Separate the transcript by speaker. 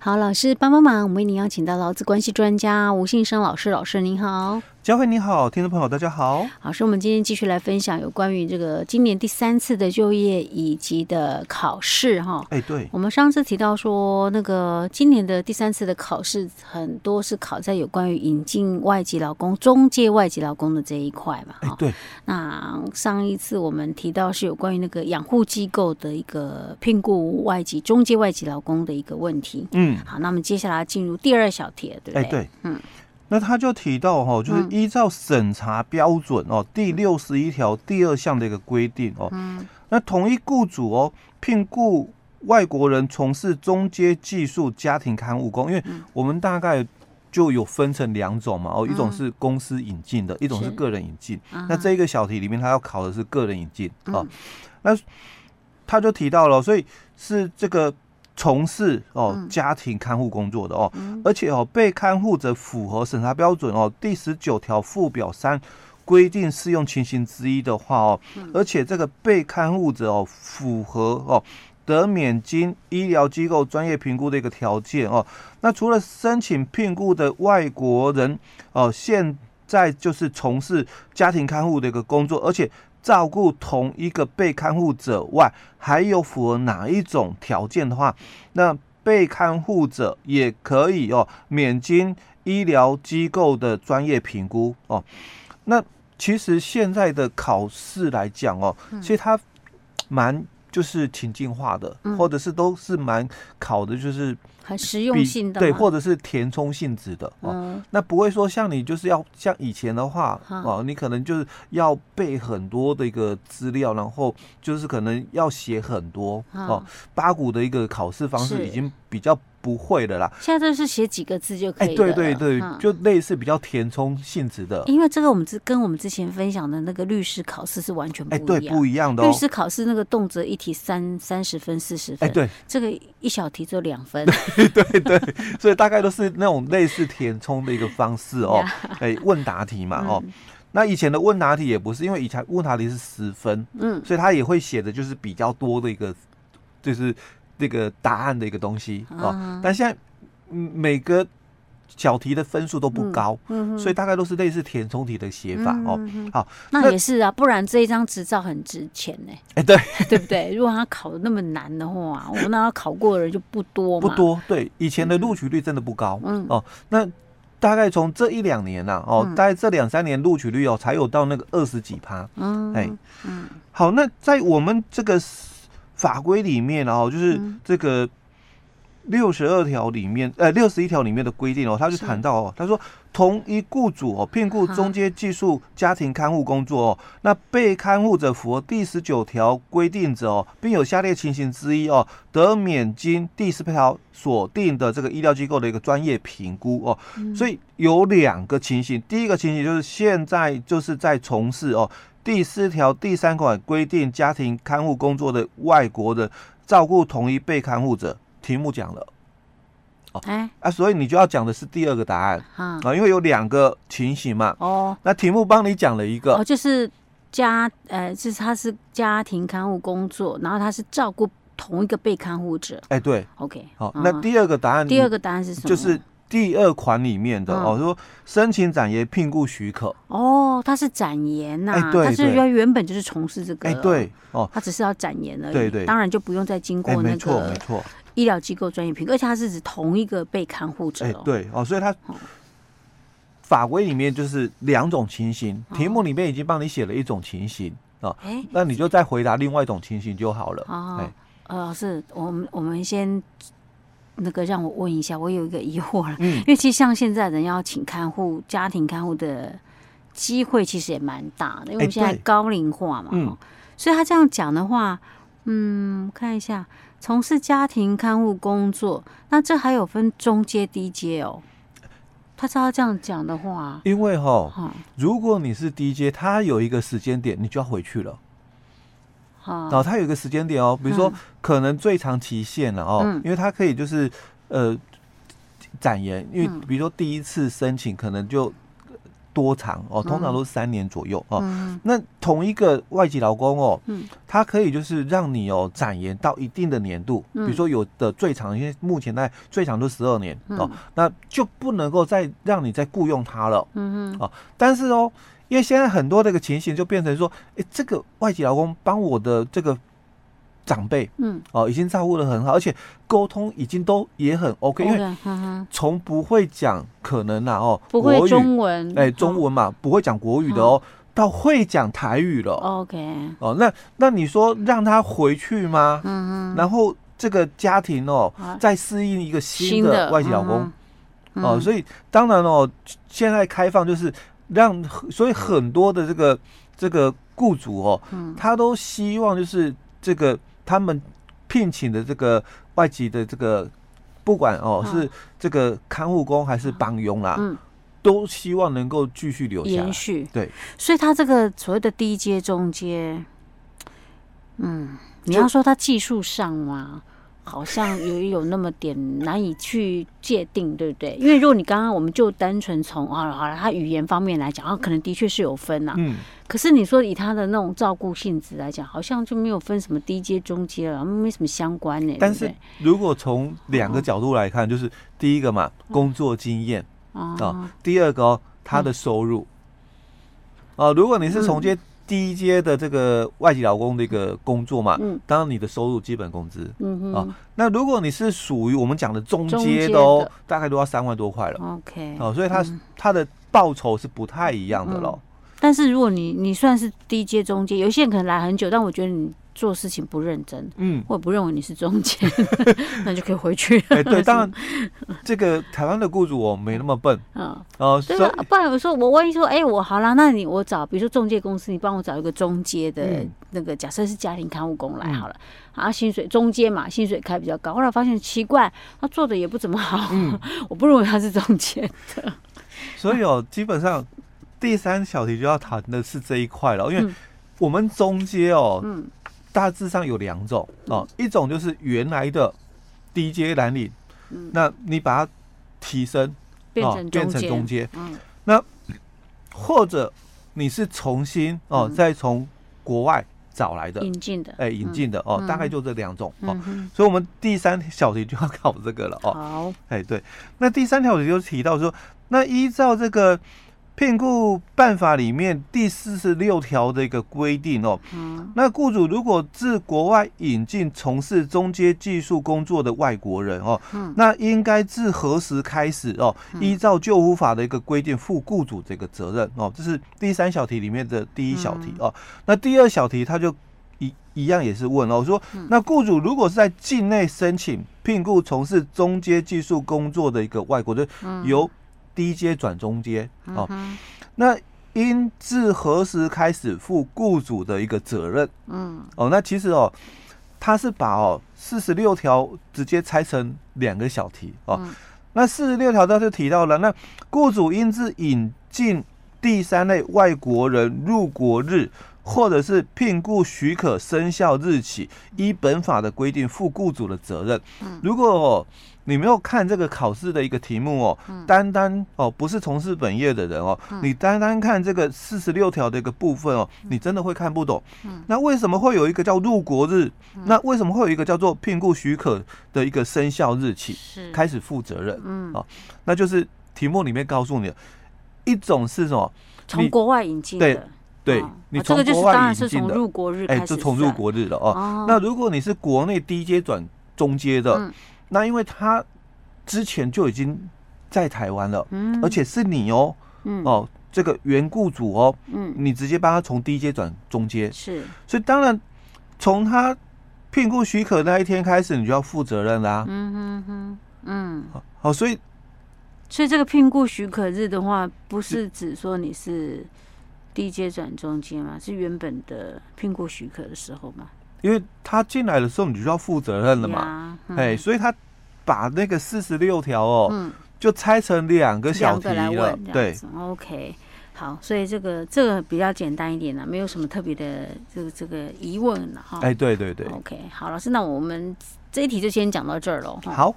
Speaker 1: 好，老师帮帮忙，我们为您邀请到劳资关系专家吴信生老师，老师您好。
Speaker 2: 佳慧你好，听众朋友大家好。
Speaker 1: 老师，我们今天继续来分享有关于这个今年第三次的就业以及的考试哈。
Speaker 2: 哎，对，
Speaker 1: 我们上次提到说，那个今年的第三次的考试很多是考在有关于引进外籍劳工、中介外籍劳工的这一块嘛。
Speaker 2: 哎，对。
Speaker 1: 那上一次我们提到是有关于那个养护机构的一个聘雇外籍、中介外籍劳工的一个问题。嗯，好，那我们接下来进入第二小题，对不对？
Speaker 2: 哎，对，嗯。那他就提到哈，就是依照审查标准哦，第六十一条第二项的一个规定哦，那同一雇主哦聘雇外国人从事中阶技术家庭看护工，因为我们大概就有分成两种嘛哦，一种是公司引进的，一种是个人引进。那这一个小题里面，他要考的是个人引进哦，那他就提到了，所以是这个。从事哦家庭看护工作的哦，而且哦被看护者符合审查标准哦，第十九条附表三规定适用情形之一的话哦，而且这个被看护者哦符合哦得免经医疗机构专业评估的一个条件哦，那除了申请聘雇的外国人哦，现在就是从事家庭看护的一个工作，而且。照顾同一个被看护者外，还有符合哪一种条件的话，那被看护者也可以哦免经医疗机构的专业评估哦。那其实现在的考试来讲哦，其实它蛮就是情境化的，或者是都是蛮考的，就是。
Speaker 1: 很实用性的，
Speaker 2: 对，或者是填充性质的哦。嗯、那不会说像你就是要像以前的话哦，你可能就是要背很多的一个资料，然后就是可能要写很多哦。八股的一个考试方式已经比较。不会的啦，
Speaker 1: 现在都是写几个字就可以
Speaker 2: 对对对，就类似比较填充性质的。
Speaker 1: 因为这个我们之跟我们之前分享的那个律师考试是完全不一样，
Speaker 2: 对，不一样的。
Speaker 1: 律师考试那个动辄一题三三十分、四十分，哎，对，这个一小题就两分。
Speaker 2: 对对对，所以大概都是那种类似填充的一个方式哦。哎，问答题嘛，哦，那以前的问答题也不是，因为以前问答题是十分，嗯，所以他也会写的就是比较多的一个，就是。这个答案的一个东西哦，但现在每个小题的分数都不高，嗯所以大概都是类似填充题的写法哦。好，
Speaker 1: 那也是啊，不然这一张执照很值钱呢。
Speaker 2: 哎，对，
Speaker 1: 对不对？如果他考的那么难的话，我们那他考过的人就不多，
Speaker 2: 不多。对，以前的录取率真的不高。嗯哦，那大概从这一两年呐，哦，大概这两三年录取率哦，才有到那个二十几趴。嗯，哎，嗯，好，那在我们这个。法规里面，然后就是这个六十二条里面，呃，六十一条里面的规定哦，他就谈到哦，他说同一雇主哦聘雇中介技术家庭看护工作哦，那被看护者符合第十九条规定者哦，并有下列情形之一哦，得免经第十八条所定的这个医疗机构的一个专业评估哦，所以有两个情形，第一个情形就是现在就是在从事哦。第四条第三款规定，家庭看护工作的外国的照顾同一被看护者，题目讲了，哦，哎啊，所以你就要讲的是第二个答案啊，因为有两个情形嘛，哦，那题目帮你讲了一个，
Speaker 1: 哦，就是家，呃，就是他是家庭看护工作，然后他是照顾同一个被看护者，
Speaker 2: 哎，对
Speaker 1: ，OK，
Speaker 2: 好，那第二个答案，
Speaker 1: 第二个答案是什么？
Speaker 2: 就是。第二款里面的哦，说申请展业聘雇许可。
Speaker 1: 哦，他是展延呐，他是原原本就是从事这个，
Speaker 2: 哎对哦，
Speaker 1: 他只是要展延而已，
Speaker 2: 对对，
Speaker 1: 当然就不用再经过那个没错。医疗机构专业评估，而且他是指同一个被看护者，
Speaker 2: 哎对哦，所以他法规里面就是两种情形，题目里面已经帮你写了一种情形哦，哎，那你就再回答另外一种情形就好了，哎，
Speaker 1: 呃，是我们我们先。那个让我问一下，我有一个疑惑了，嗯，因为其实像现在人要请看护、家庭看护的机会其实也蛮大的，因为我们现在高龄化嘛，嗯，所以他这样讲的话，嗯，看一下从事家庭看护工作，那这还有分中阶、低阶哦。他照他这样讲的话，
Speaker 2: 因为哈，如果你是低阶，他有一个时间点，你就要回去了。然后它有一个时间点哦，比如说可能最长期限了哦，嗯、因为它可以就是呃展延，因为比如说第一次申请可能就多长哦，通常都是三年左右哦。那同一个外籍劳工哦，它可以就是让你哦展延到一定的年度，比如说有的最长，因为目前在最长都十二年哦，那就不能够再让你再雇佣他了。嗯嗯。哦，但是哦，因为现在很多这个情形就变成说，哎，这个外籍劳工帮我的这个。长辈，嗯，哦，已经照顾的很好，而且沟通已经都也很 OK，因为从不会讲可能呐，哦，
Speaker 1: 不会中文，
Speaker 2: 哎，中文嘛，不会讲国语的哦，到会讲台语了
Speaker 1: ，OK，
Speaker 2: 哦，那那你说让他回去吗？嗯嗯，然后这个家庭哦，再适应一个新的外籍劳工，哦，所以当然哦，现在开放就是让，所以很多的这个这个雇主哦，他都希望就是这个。他们聘请的这个外籍的这个，不管哦是这个看护工还是帮佣啦，嗯，都希望能够继续留下
Speaker 1: 延续。
Speaker 2: 对，
Speaker 1: 所以他这个所谓的低阶、中阶，嗯，你要说他技术上嘛。好像也有那么点难以去界定，对不对？因为如果你刚刚我们就单纯从啊好了，他语言方面来讲，啊，可能的确是有分呐。嗯。可是你说以他的那种照顾性质来讲，好像就没有分什么低阶、中阶了，没什么相关呢。
Speaker 2: 但是如果从两个角度来看，就是第一个嘛，工作经验啊，第二个哦，他的收入啊，如果你是从接。低阶的这个外籍劳工的一个工作嘛，嗯，当然你的收入基本工资，嗯哼，啊，那如果你是属于我们讲的中阶的哦，大概都要三万多块了
Speaker 1: ，OK，
Speaker 2: 哦，所以他他的报酬是不太一样的咯。
Speaker 1: 但是如果你你算是低阶中阶，有些人可能来很久，但我觉得你。做事情不认真，嗯，我也不认为你是中介，那就可以回去。
Speaker 2: 哎，对，当然，这个台湾的雇主我没那么笨，嗯，哦，
Speaker 1: 对啊，不然我说我万一说，哎，我好了，那你我找，比如说中介公司，你帮我找一个中介的那个，假设是家庭看护工来好了，啊，薪水中介嘛，薪水开比较高，后来发现奇怪，他做的也不怎么好，嗯，我不认为他是中介的。
Speaker 2: 所以哦，基本上第三小题就要谈的是这一块了，因为我们中介哦，嗯。大致上有两种哦，一种就是原来的低阶蓝领，嗯，那你把它提升
Speaker 1: 变成
Speaker 2: 变成中阶，嗯，那或者你是重新哦再从国外找来的
Speaker 1: 引进的，
Speaker 2: 哎，引进的哦，大概就这两种哦，所以我们第三小题就要考这个了哦，好，哎对，那第三条题就提到说，那依照这个。聘雇办法里面第四十六条的一个规定哦，嗯，那雇主如果自国外引进从事中阶技术工作的外国人哦，嗯，那应该自何时开始哦，依照救护法的一个规定负雇主这个责任哦，这是第三小题里面的第一小题哦。那第二小题他就一一样也是问哦，说那雇主如果是在境内申请聘雇从事中阶技术工作的一个外国人，由低阶转中阶哦，嗯、那应自何时开始负雇主的一个责任？嗯，哦，那其实哦，他是把哦四十六条直接拆成两个小题哦。嗯、那四十六条他就提到了，那雇主应自引进第三类外国人入国日，或者是聘雇许可生效日起，依本法的规定负雇主的责任。嗯，如果、哦。你没有看这个考试的一个题目哦，单单哦不是从事本业的人哦，你单单看这个四十六条的一个部分哦，你真的会看不懂。那为什么会有一个叫入国日？那为什么会有一个叫做聘雇许可的一个生效日起开始负责任？嗯，哦，那就是题目里面告诉你，一种是什么？
Speaker 1: 从国外引进的。
Speaker 2: 对，对你从国外引进的，入国日哎，就从入国日了哦。那如果你是国内低阶转中阶的。那因为他之前就已经在台湾了，嗯，而且是你哦，嗯，哦，这个原雇主哦，嗯，你直接帮他从低阶转中阶，是，所以当然从他聘雇许可那一天开始，你就要负责任啦，嗯哼哼，嗯，好，所以，
Speaker 1: 所以这个聘雇许可日的话，不是指说你是低阶转中阶吗？是原本的聘雇许可的时候吗？
Speaker 2: 因为他进来的时候，你就要负责任了嘛，哎，所以他把那个四十六条哦，就拆成两个小题了，对
Speaker 1: ，OK，好，所以这个这个比较简单一点了，没有什么特别的这个这个疑问了哈，
Speaker 2: 哎，对对对
Speaker 1: ，OK，好，老师，那我们这一题就先讲到这儿喽，
Speaker 2: 好。